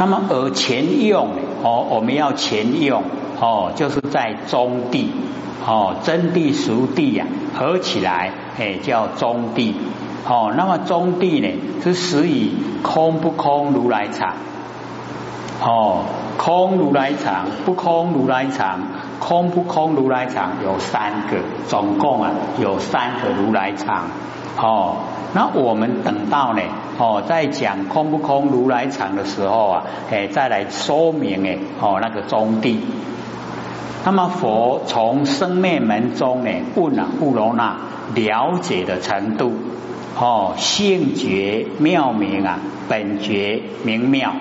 那么而前用哦，我们要前用哦，就是在中地哦，真地熟地呀，合起来哎叫中地哦。那么中地呢，是始以空不空如来藏哦，空如来藏，不空如来藏，空不空如来藏有三个，总共啊有三个如来藏哦。那我们等到呢？哦，在讲空不空如来藏的时候啊，哎，再来说明哎，哦，那个中地。那么佛从生灭门中呢，问啊，布罗那了解的程度，哦，性觉妙明啊，本觉明妙。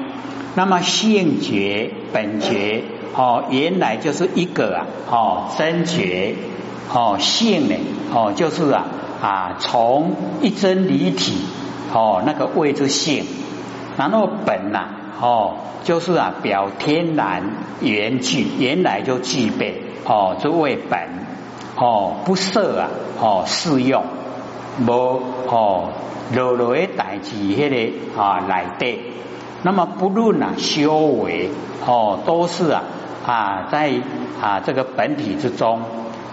那么性觉本觉，哦，原来就是一个啊，哦，真觉，哦，性呢，哦，就是啊。啊，从一真离体哦，那个位置性，然后本呐哦，就是啊表天然原具，原来就具备哦，这为本哦，不设啊哦适用，无哦落落的代志迄个啊来的，那么不论啊修为哦，都是啊啊在啊这个本体之中。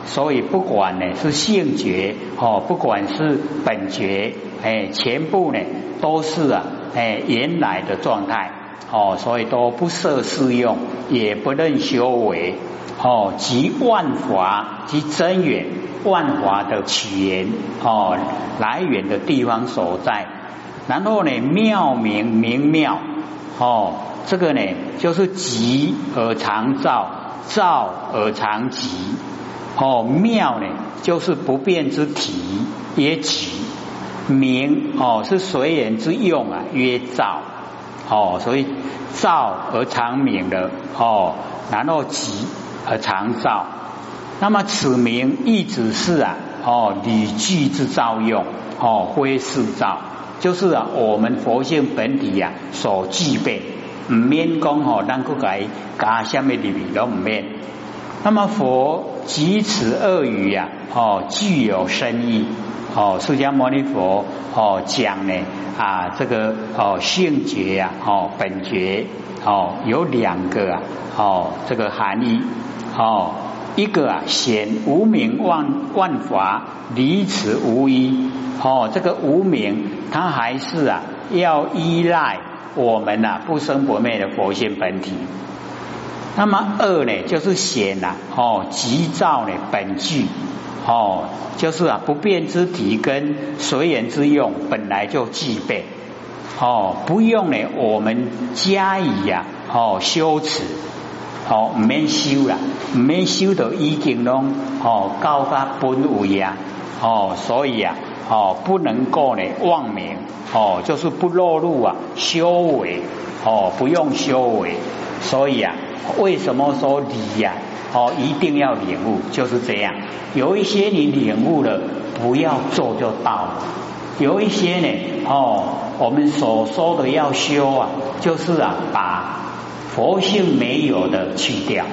所以不管呢是性觉哦，不管是本觉，哎，全部呢都是啊，哎，原来的状态哦，所以都不设适用，也不认修为哦，即万华即真源，万华的起源哦，来源的地方所在。然后呢，妙明明妙哦，这个呢就是极而常照，照而常极。哦，妙呢，就是不变之体，也极；明哦，是随缘之用啊，曰照。哦，所以照而常明的哦，然后极而常照。那么此名亦只是啊，哦，理具之照用，哦，非是照，就是啊，我们佛性本体呀所具备，唔免讲哦，咱个改加下面里面都唔免。那么佛。即此二语呀，哦，具有深意。哦，释迦牟尼佛哦讲呢啊，这个哦性觉呀，哦本觉哦有两个啊，哦这个含义哦，一个啊显无名万万法离此无一哦，这个无名它还是啊要依赖我们呐不生不灭的佛性本体。那么二呢，就是显呐，哦，急躁呢本具，哦，就是啊不变之体跟随缘之用本来就具备，哦，不用呢我们加以呀，哦修持，哦没修啦，唔免修到已经拢哦高发本位呀，哦，所以啊，哦不能够呢妄名，哦就是不落入啊修为，哦不用修为，所以啊。为什么说理呀？哦，一定要领悟，就是这样。有一些你领悟了，不要做就到了；有一些呢，哦，我们所说的要修啊，就是啊，把佛性没有的去掉。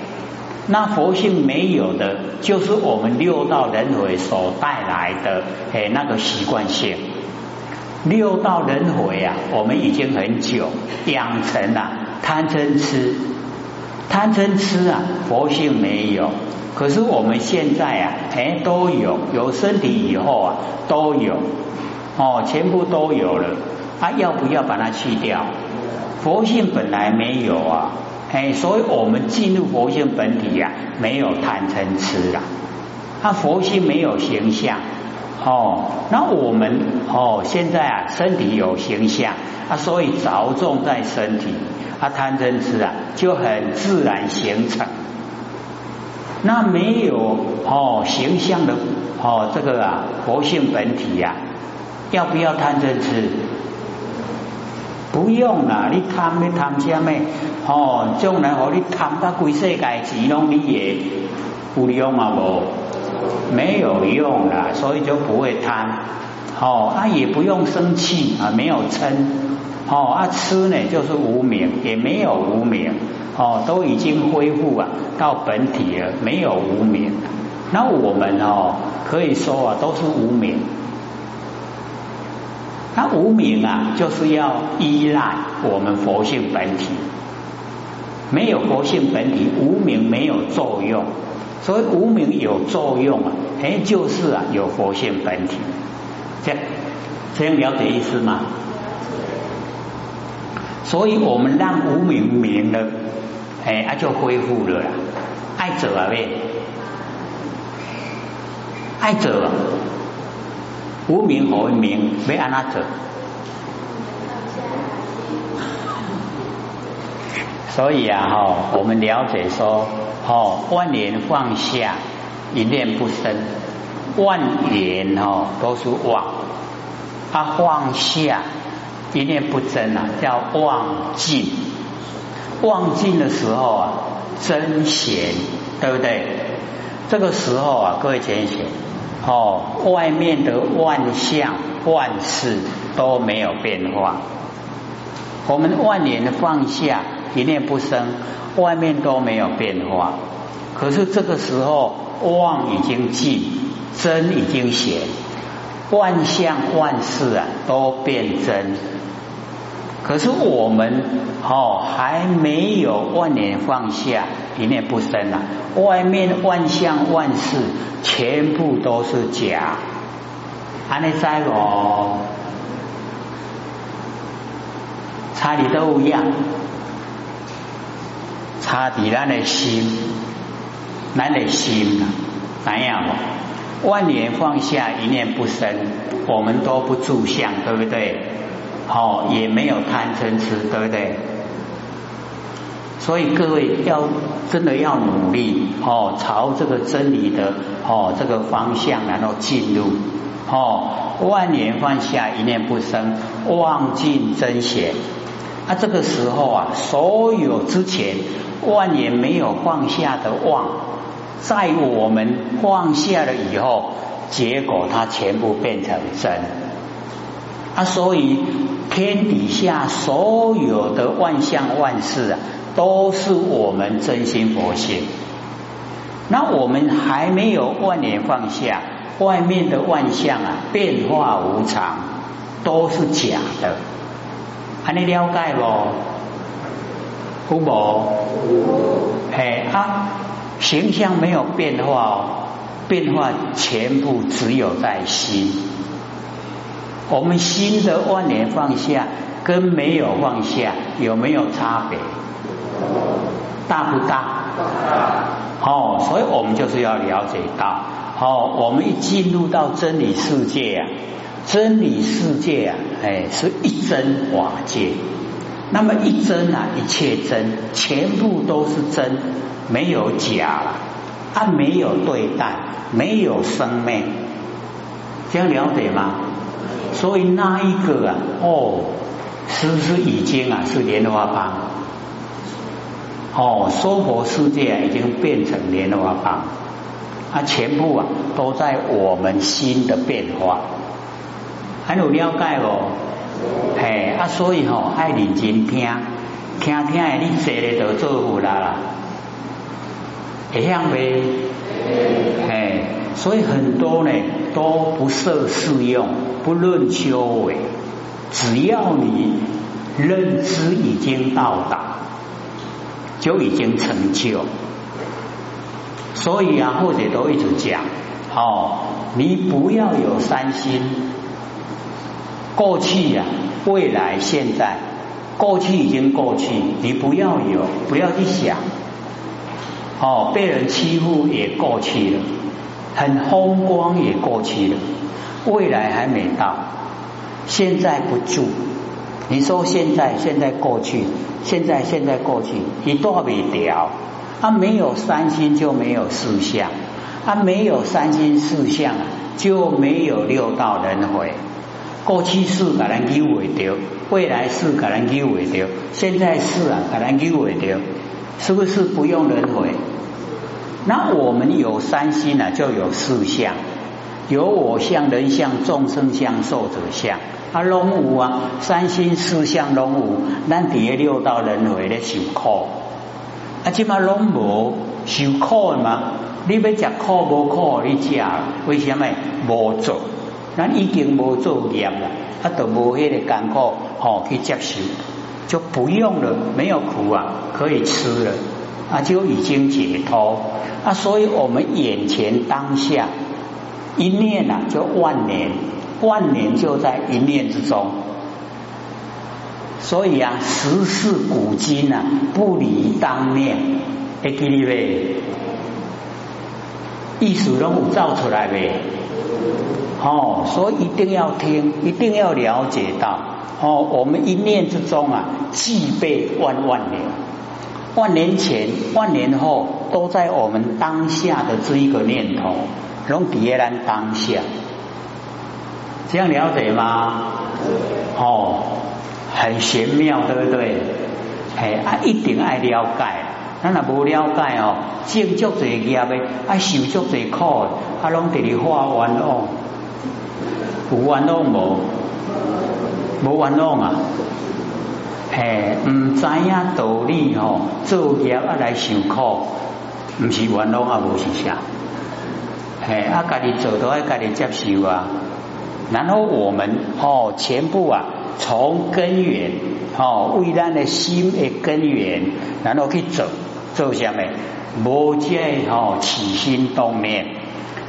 那佛性没有的，就是我们六道轮回所带来的诶那个习惯性。六道轮回啊，我们已经很久养成了贪嗔痴。贪嗔痴啊，佛性没有，可是我们现在啊，哎都有，有身体以后啊都有，哦，全部都有了，啊要不要把它去掉？佛性本来没有啊，哎，所以我们进入佛性本体呀，没有贪嗔痴了，它佛性没有形象，哦，那我们哦现在啊身体有形象啊，所以着重在身体。啊贪嗔痴啊，就很自然形成。那没有哦形象的哦这个啊活性本体呀，要不要贪嗔痴？不用啦，你贪没贪什么？哦，将来和你贪到规世界只拢你也有用啊无？没有用啦，所以就不会贪。哦，啊也不用生气啊，没有嗔。哦啊，吃呢就是无名，也没有无名，哦，都已经恢复啊到本体了，没有无名。那我们哦可以说啊都是无名。那无名啊，就是要依赖我们佛性本体。没有佛性本体，无名没有作用。所以无名有作用啊，哎，就是啊，有佛性本体。这样这样了解意思吗？所以我们让无名明了，哎，啊就恢复了啦。爱者啊，喂，爱者，无名何名？为安那者？所以啊，哈，我们了解说，哦，万年放下，一念不生，万年哦都是妄，啊放下一念不增啊，叫忘尽，忘尽的时候啊，真闲，对不对？这个时候啊，各位浅显，哦，外面的万象万事都没有变化，我们万年放下。一念不生，外面都没有变化。可是这个时候，妄已经尽，真已经显，万象万事啊都变真。可是我们哦还没有万年放下，一念不生啊，外面万象万事全部都是假。安尼在哦，差的都一样。他伫咱的心，咱的心啊，怎样？万年放下，一念不生，我们都不住相，对不对？好，也没有贪嗔痴，对不对？所以各位要真的要努力哦，朝这个真理的哦这个方向，然后进入哦，万年放下，一念不生，望尽真显。啊，这个时候啊，所有之前。万年没有放下的妄，在我们放下了以后，结果它全部变成真。啊，所以天底下所有的万象万事啊，都是我们真心佛性。那我们还没有万年放下，外面的万象啊，变化无常，都是假的。还你了解不？不无，嘿啊，形象没有变化哦，变化全部只有在心。我们心的万年放下跟没有放下有没有差别？大不大？哦，所以我们就是要了解到，哦，我们一进入到真理世界啊，真理世界啊，哎，是一真法界。那么一真啊，一切真，全部都是真，没有假了，它没有对待，没有生命，这样了解吗？所以那一个啊，哦，是不是已经啊是莲花邦？哦，娑婆世界已经变成莲花邦，它全部啊都在我们心的变化，还有了解哦。嘿啊，所以吼爱认真听，听听的你坐咧就做有啦啦，会晓未？嘿，所以很多呢都不设适用，不论修为，只要你认知已经到达，就已经成就。所以啊，或者都一直讲，哦，你不要有三心。过去呀，未来，现在，过去已经过去，你不要有，不要去想。哦，被人欺负也过去了，很风光也过去了，未来还没到，现在不住。你说现在，现在过去，现在现在过去，你多未掉？他没有三心就没有四相，他没有三心四相就没有六道轮回。过去式可能救会掉，未来式可能救会掉，现在式啊可能救会掉，是不是不用轮回？那我们有三心啊，就有四相，有我相、人相、众生相、寿者相。啊，龙五啊，三心四相龙五，咱底下六道轮回咧受苦，啊，即嘛龙无受苦嘛？你要食苦无苦，你食为什么无做？咱已经无做业了，啊，都无迄个艰苦哦去接受，就不用了，没有苦啊，可以吃了，啊，就已经解脱啊。所以我们眼前当下一念啊，就万年，万年就在一念之中。所以啊，时事古今啊，不离当念，会记哩呗？意思拢有造出来呗？哦，所以一定要听，一定要了解到哦，我们一念之中啊，具备万万年，万年前、万年后都在我们当下的这一个念头，拢别人当下，这样了解吗？哦。很玄妙，对不对？哎，啊，一定爱了解。咱若无了解哦，种足侪业的，啊，受足侪苦，啊，拢伫咧化冤枉，有冤枉无？无冤枉啊！嘿，唔知影道理哦，做业啊来受苦，唔是冤枉啊，无是啥？嘿，啊，家己做都爱家己接受啊。然后我们哦，全部啊。从根源哦，为咱的心的根源，然后去走走下面，无见哦起心动念，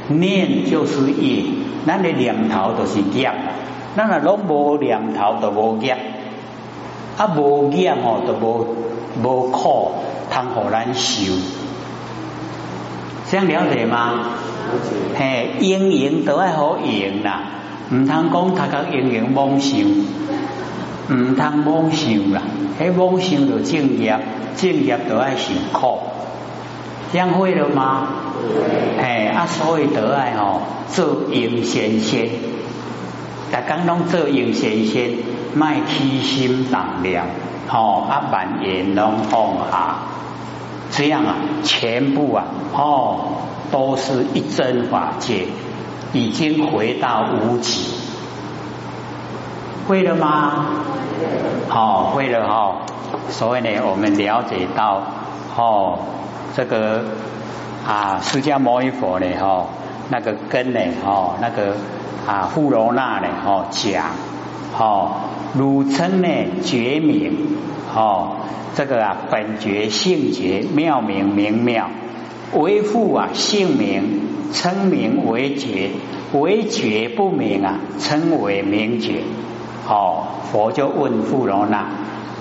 念就是业，咱的念头都是业，咱若拢无念头都无业，啊无业吼都无无苦，通互咱受，这样了解吗？嘿，应用都爱好用啦，唔通讲他个应用妄想。唔通妄想啦，喺妄想就正业，正业都爱受苦，这样会了吗？哎，啊，所以得爱吼做应先先，大家拢做应先先，卖起心动念，吼啊，万言拢放下，这样啊，全部啊，哦，都是一真法界，已经回到无极，会了吗？好，会了哈。所以呢，我们了解到，哦，这个啊，释迦牟尼佛呢，哈，那个根呢，哦，那个啊，富罗那呢，哦，讲，哦，汝称呢，觉明，哦，这个啊，本觉性觉妙明明妙，为父啊，姓名称名为觉，为觉不明啊，称为明觉。哦，佛就问富罗那，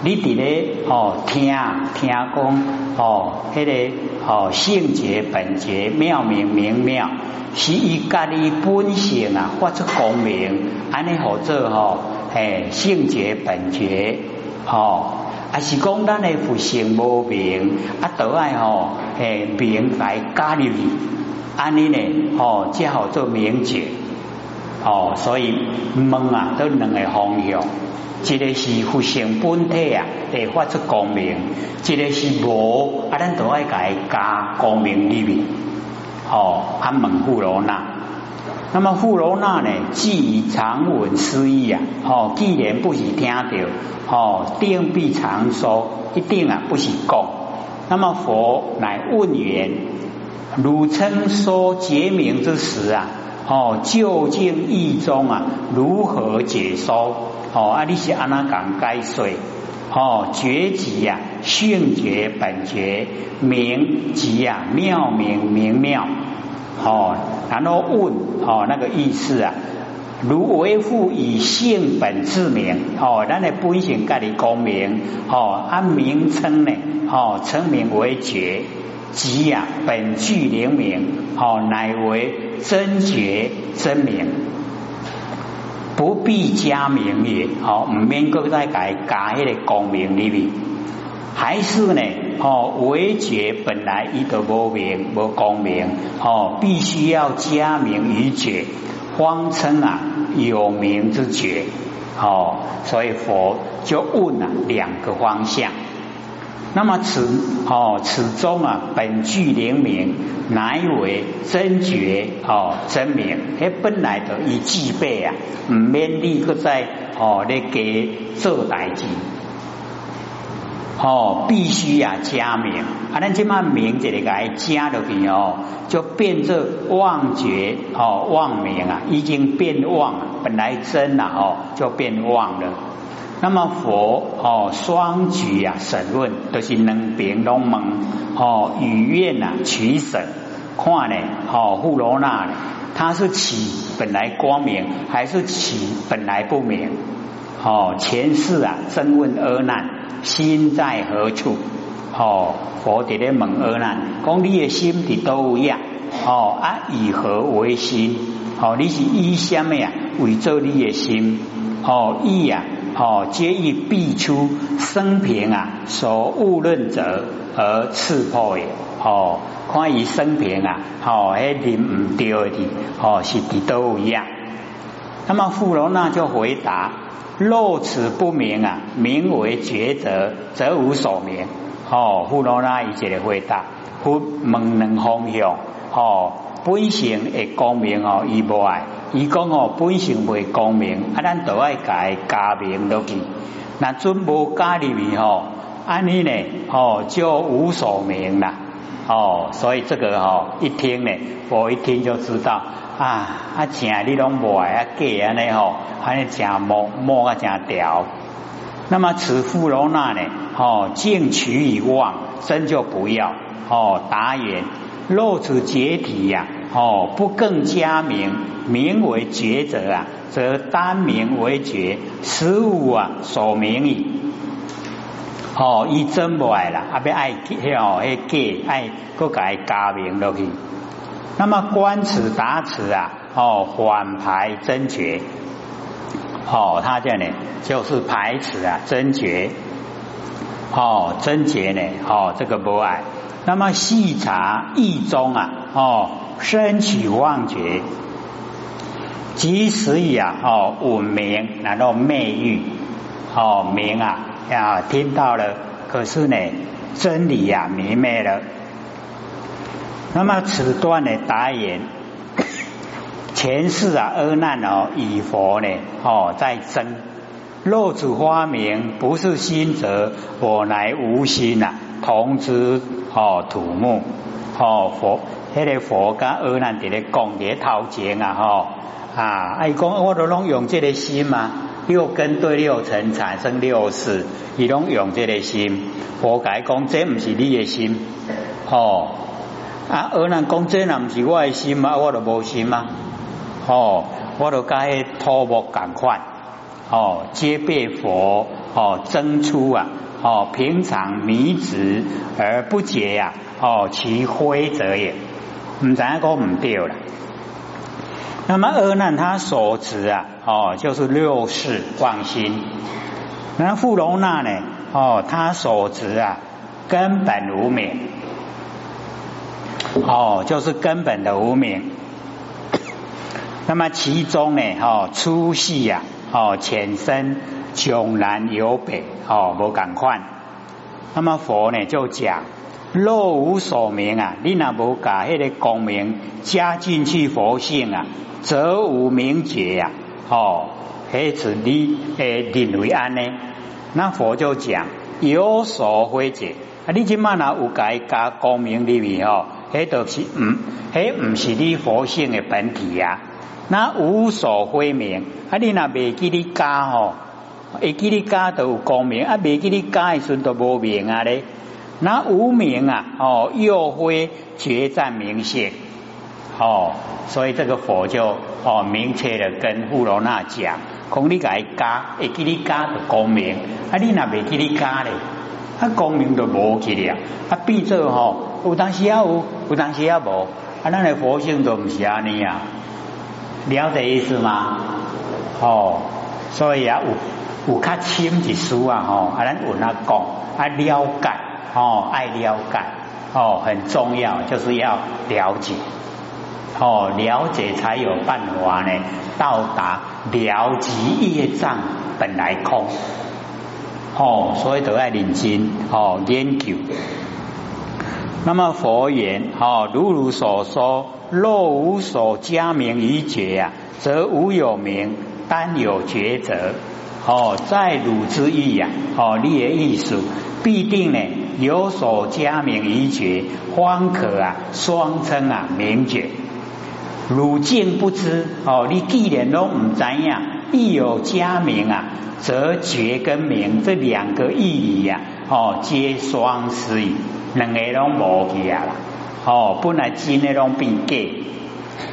你伫咧哦听听讲哦，迄个哦性觉本觉妙明明妙，是以家己本性啊发出光明，安尼好做吼，诶性觉本觉，哦，啊是讲咱的佛性无明，啊都爱吼诶明来加入去，安尼呢哦只好做明觉。哦，所以问啊，都两个方向，一个是佛性本体啊，会发出光明；一个是无啊，咱都爱改加光明里面。哦，安问富罗那，那么富罗那呢，既常闻思义啊，哦，既然不是听到，哦，定必常说，一定啊不是讲。那么佛乃问言：汝称说结明之时啊？哦，究竟义中啊，如何解说？哦，啊，你是安那讲解说？哦，觉即呀，性觉本觉，明即呀，妙明明妙。哦，然后问哦，那个意思啊，如为父以性本自明。哦，咱的本性盖你功名。哦，按名称呢？哦，称名为觉。即呀，本具灵明，好，乃为真觉真明，不必加名也，好，唔免搁再改加迄个光明里面，还是呢，哦，为觉本来伊个无明无光明，哦，必须要加名于觉，方称啊有名之觉，哦，所以佛就问了两个方向。那么此哦，此中啊，本具灵明，乃为真觉哦，真明。哎，本来就已具备啊，唔免立刻在哦，咧给做代志。哦，必须呀加名，啊，咱这嘛名这里该加落去哦，就变作妄觉哦，妄名啊，已经变妄，本来真了哦，就变妄了。那么佛哦，双举啊，审问都是能辩龙门哦，语愿呐取审，看呢哦，富罗那呢，他是起本来光明，还是起本来不明？哦，前世啊，真问阿难，心在何处？哦，佛伫咧问阿难，讲你的心伫都样？哦啊，以何为心？哦，你是以什么呀？为做你的心？哦，以呀，哦，皆以必出生平啊，所误论者而刺破也。哦，看于生平啊，哦，迄念唔对的，哦，是伫都一样？那么富罗那就回答。若此不明啊，名为抉择，则无所明。哦，富罗那一节的回答，不问两方向。哦，本性会光明哦，伊无爱。伊讲哦，本性未光明，啊，咱都爱改加明落去。那准无加入去吼，安尼呢，哦，就无所明啦。哦，所以这个哦，一听呢，我一听就知道。啊啊！正你拢无爱啊，假安尼吼，安尼正摸摸啊，正调。那么此富罗那呢？哦，净取以忘，真就不要。哦，答言：若此解体呀，哦，不更加名，名为觉者啊，则单名为觉，十五啊所名矣。哦，伊真不爱啦，啊，要爱迄哦，迄假爱，搁改加名落去。那么观此答此啊，哦，缓排真觉，哦，他这样呢，就是排斥啊真觉，哦，真觉呢，哦，这个不爱。那么细查意中啊，哦，升起妄觉，即使以啊，哦，闻名，然后昧欲，哦，名啊，呀，听到了，可是呢，真理呀，迷昧了。那么此段的答言，前世啊，阿难哦，以佛呢哦在争，若此花名不是心者，我乃无心呐，同之哦土木哦佛，迄个佛跟阿难伫咧讲咧头前啊吼啊，哎讲我都拢用这个心嘛，六根对六尘产生六识，伊拢用这个心，佛解讲这唔是你的心哦。啊！而难讲这那不是我的心啊？我都无心吗？哦，我都该土木赶快哦，皆被佛哦增出啊哦，平常迷执而不解呀哦，其灰者也，唔知讲唔掉了。那么阿难他所持啊哦，就是六世妄心。那富罗那呢哦，他所持啊根本无名。哦，就是根本的无名。那么其中呢，哦，粗细呀，哦，浅深，迥然有北，哦，无赶快。那么佛呢就讲，若无所名啊，你那无把迄个功名加进去佛性啊，则无名觉呀。哦，迄是你诶认为安呢？那佛就讲有所非解啊，你今嘛那有甲伊加功名里面哦。迄都是毋，迄毋是你佛性的本体呀。那无所非名，啊，你那未记你加吼，会记你加都有光明，啊，未记你加诶时阵都无名啊咧。那无名啊，哦，又非决战明显，哦，所以这个佛就哦明确的跟富罗那讲，讲你改加，会记你加的光明，啊，你那未记你加咧。啊，光明都无去了，啊，变做吼，有当时也有，有当时也无，啊，咱的佛性都唔是安尼啊，了解意思吗？哦，所以啊，有有较深一书啊，吼，啊，咱有那讲，啊，了解，哦，爱了解，哦，很重要，就是要了解，哦，了解才有办法呢，到达了极业障本来空。哦，所以都爱认真哦研究。那么佛言哦，如如所说，若无所加名于觉呀，则无有名，单有抉择。哦，在汝之意呀，哦，你的意思必定呢有所加名于觉，方可啊双称啊名觉。汝竟不知哦，你既然都唔知呀，亦有加名啊，则觉跟名这两个意义呀，哦，皆双失矣，两个拢无去啊啦，哦，本来真的拢变假，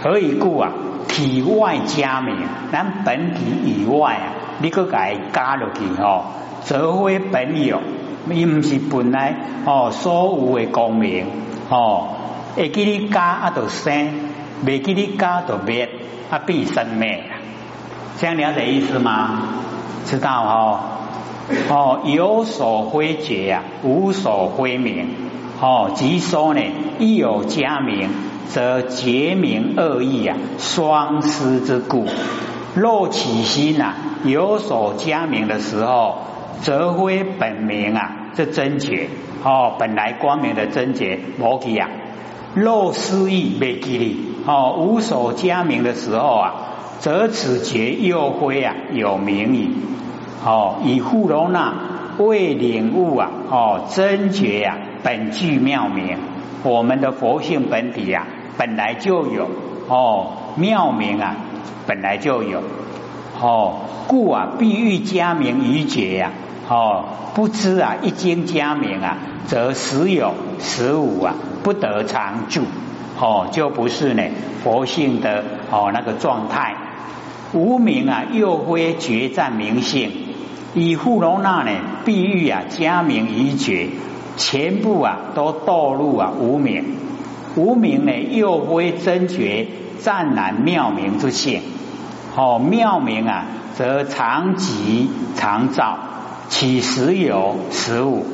何以故啊？体外加名，咱本体以外啊，你个改加落去吼，则非本有，伊毋是本来哦所有的功名哦，会记你加啊就生，未记你加就灭啊必生灭，这样了解意思吗？知道哦哦，有所非觉呀，无所非名哦，即说呢，亦有加名。则结名恶意啊，双失之故。若起心啊，有所加名的时候，则非本名啊，这真觉哦，本来光明的真觉摩基啊。若失意未记力哦，无所加名的时候啊，则此觉又非啊有名矣。哦，以护罗那未领悟啊，哦真觉呀，本具妙名，我们的佛性本体呀。本来就有哦，妙名啊，本来就有哦，故啊，必欲加名于觉呀，哦，不知啊，一经加名啊，则时有时无啊，不得常住哦，就不是呢佛性的哦那个状态。无名啊，又非决战名性，以护罗那呢，必欲啊加名一觉，全部啊都堕入啊无名。无名呢，又非真觉湛然妙明之性。哦，妙明啊，则常寂常照，起时有十五。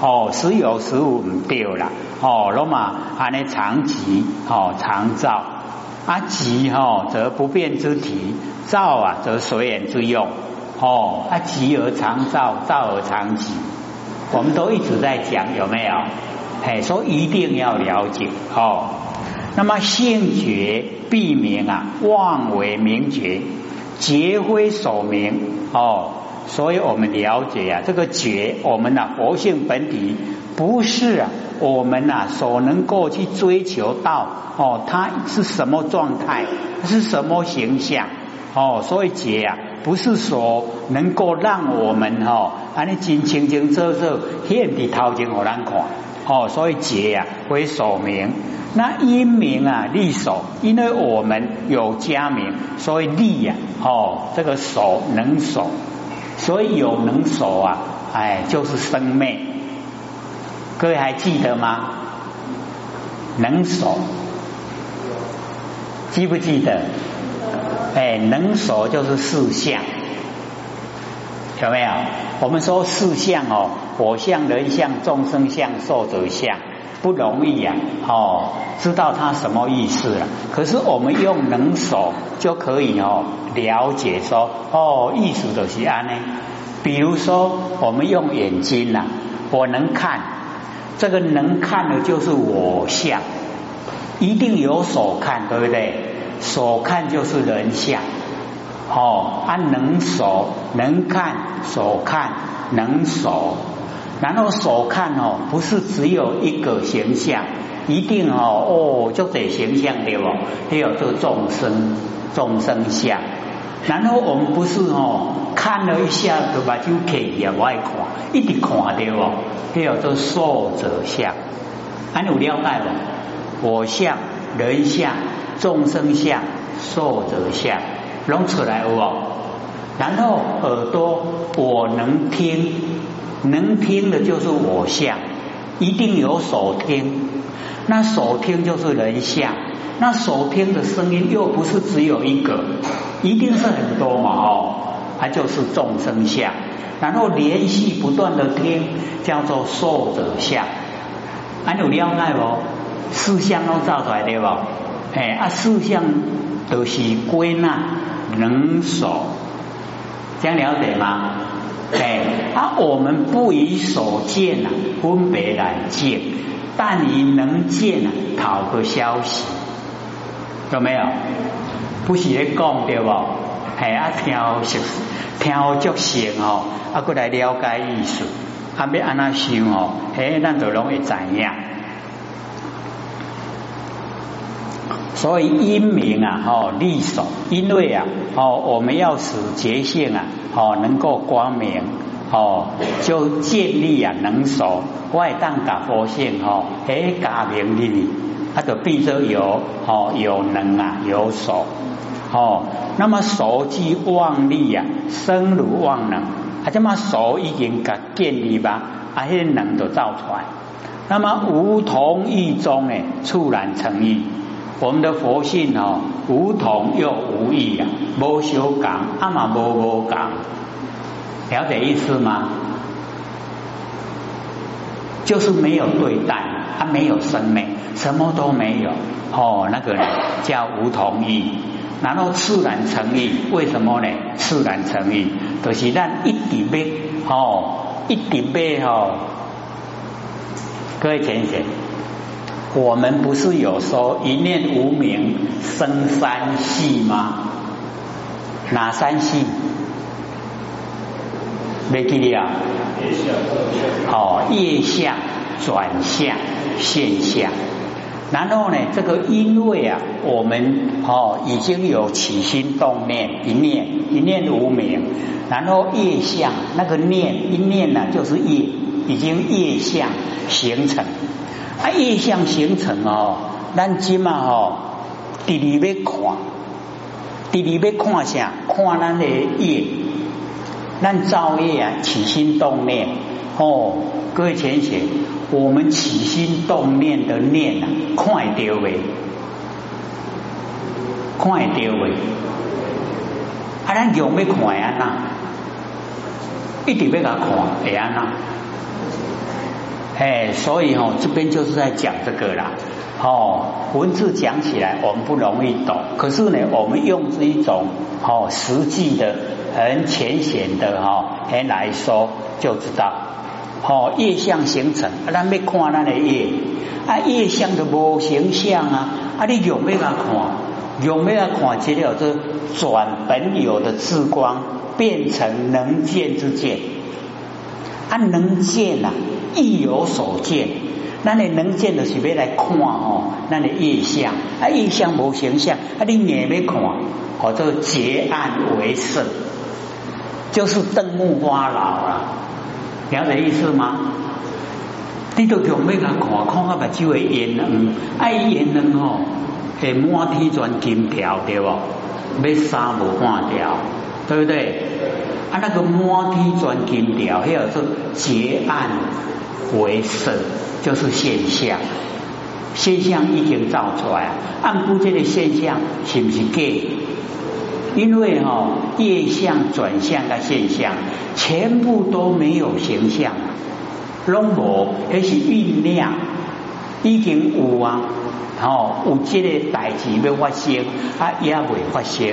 哦，时有十五唔对啦。哦，那么安尼常吉，哦常照。啊吉哈，则不变之体；照啊，则随缘之用。哦，啊吉而常照，照而常吉。我们都一直在讲，有没有？哎，说一定要了解哦。那么性觉必明啊，妄为名觉，觉非所名哦。所以我们了解啊，这个觉，我们呐佛性本体不是啊，我们呐所能够去追求到哦，它是什么状态，是什么形象哦。所以觉啊，不是说能够让我们哈，安尼真清清楚楚现伫头前互咱看。哦，所以劫呀为守名，那因名啊立守，因为我们有家名，所以立呀哦这个守能守，所以有能守啊，哎就是生灭。各位还记得吗？能守，记不记得？哎，能守就是四相。有没有？我们说四相哦，火相、人相、众生相、寿者相，不容易呀。哦，知道它什么意思了？可是我们用能手就可以哦，了解说哦，意思就是安呢。比如说，我们用眼睛呐，我能看，这个能看的就是我相，一定有所看，对不对？所看就是人相。哦，按能手能看，手看能手，然后所看哦，不是只有一个形象，一定哦哦，就得形象对不？还有这个众生众生相，然后我们不是哦，看了一下就把就可也外看，一直看对不？还有这寿者相，还有了解不？我相、人相、众生相、寿者相。弄出来哦，然后耳朵我能听，能听的就是我相，一定有手听，那手听就是人相，那手听的声音又不是只有一个，一定是很多嘛哦，它就是众生相，然后连续不断的听，叫做受者相，还有了解不？四相都造出来对不？哎啊，四相都是归纳。能守，这样了解吗？哎，啊，我们不以所见啊分别来见，但以能见啊讨个消息，有没有？不是在讲对不？哎啊，听熟听足性哦，啊，过来了解意思，啊要安那修哦，哎，咱就拢会知影。所以因明啊，哦，利手，因为啊，哦，我们要使觉性啊，哦，能够光明，哦，就建立啊能手，外当甲佛性，哦，哎，加明利，它就必须有，哦，有能啊，有手，哦，那么手即妄力啊，生如妄能，啊，这么手已经甲建立吧，啊，迄能就造出来，那么无同意中诶，触然成意。我们的佛性哦，无同又无异啊，无修感，阿嘛无无感，了解意思吗？就是没有对待，它没有生命，什么都没有哦，那个呢叫无同意，然后自然成意，为什么呢？自然成意，就是咱一点咩哦，一点咩哦，各位浅浅。我们不是有说一念无名生三系吗？哪三系？没记得啊？哦，业相、转向、现象。然后呢，这个因为啊，我们哦已经有起心动念一念一念无名，然后业相那个念一念呢，就是业，已经业相形成。啊，业相形成哦，咱今嘛吼，第二要看，第二要看啥？看咱的业，咱造业啊，起心动念哦，各位浅显，我们起心动念的念啊，看会到未？看会到未？啊，咱用要看安呐，一直要甲看会安呐。哎，所以哈，这边就是在讲这个啦。哦，文字讲起来我们不容易懂，可是呢，我们用这一种哦实际的、很浅显的哈来说，就知道哦业相形成，啊，咱要看咱的业，啊业相就无形象啊，啊你用咩个看？用咩个看？这了这转本有的智光变成能见之见，啊能见啊。意有所见，那你能见的是要来看哦，那你意象啊，意象无形象啊，你眼要看，或者结案为胜，就是瞪目花老了，了解意思吗？你都用咩个看？看个目睭会圆润，爱圆润哦，会满天钻金条对不？要三无半条，对不对？啊，那个满天钻金条，还有是结案。为生就是现象，现象已经造出来，按估这的现象是不是假？因为哈业相转向的现象，全部都没有形象，拢无，那是酝酿，已经有啊，哦，有这个代志要发生，啊也未发生，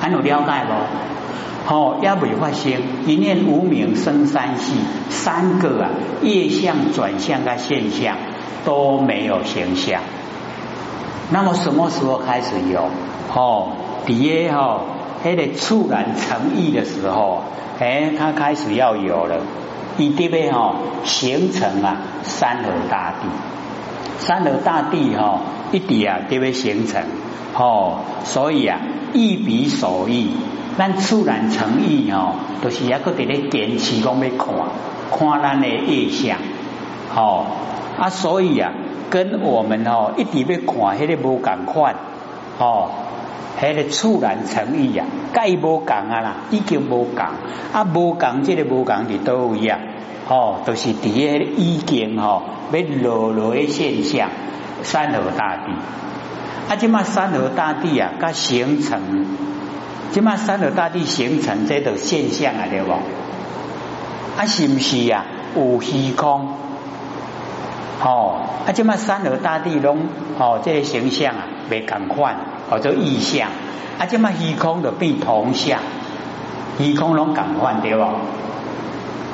还有了解不？哦，也未发生，一念无明生三系，三个啊业相转向的现象都没有形象。那么什么时候开始有？哦，底下哈，那个触然成意的时候，哎，它开始要有了，一定会哈形成啊三河大地，三河大地哈一底啊就会形成，哦，所以啊一笔手艺。咱自然诚意哦，都是一个伫咧坚持讲要看，看咱的意象，哦啊，所以啊，跟我们哦一直要看，迄个无共款，哦，迄个自然诚意啊，该无共啊啦，已经无共，啊无共，这个无共伫都一样，哦，都是伫个意境吼，要落落的现象，山河大地，啊，即嘛山河大地啊，甲形成。即嘛三河大地形成这种现象啊，对不？啊，是不是呀？有虚空，哦，啊，即嘛三河大地拢哦，这些形象啊，未共款，或者意象，啊，即嘛虚空就变同相，虚空拢共款，对不？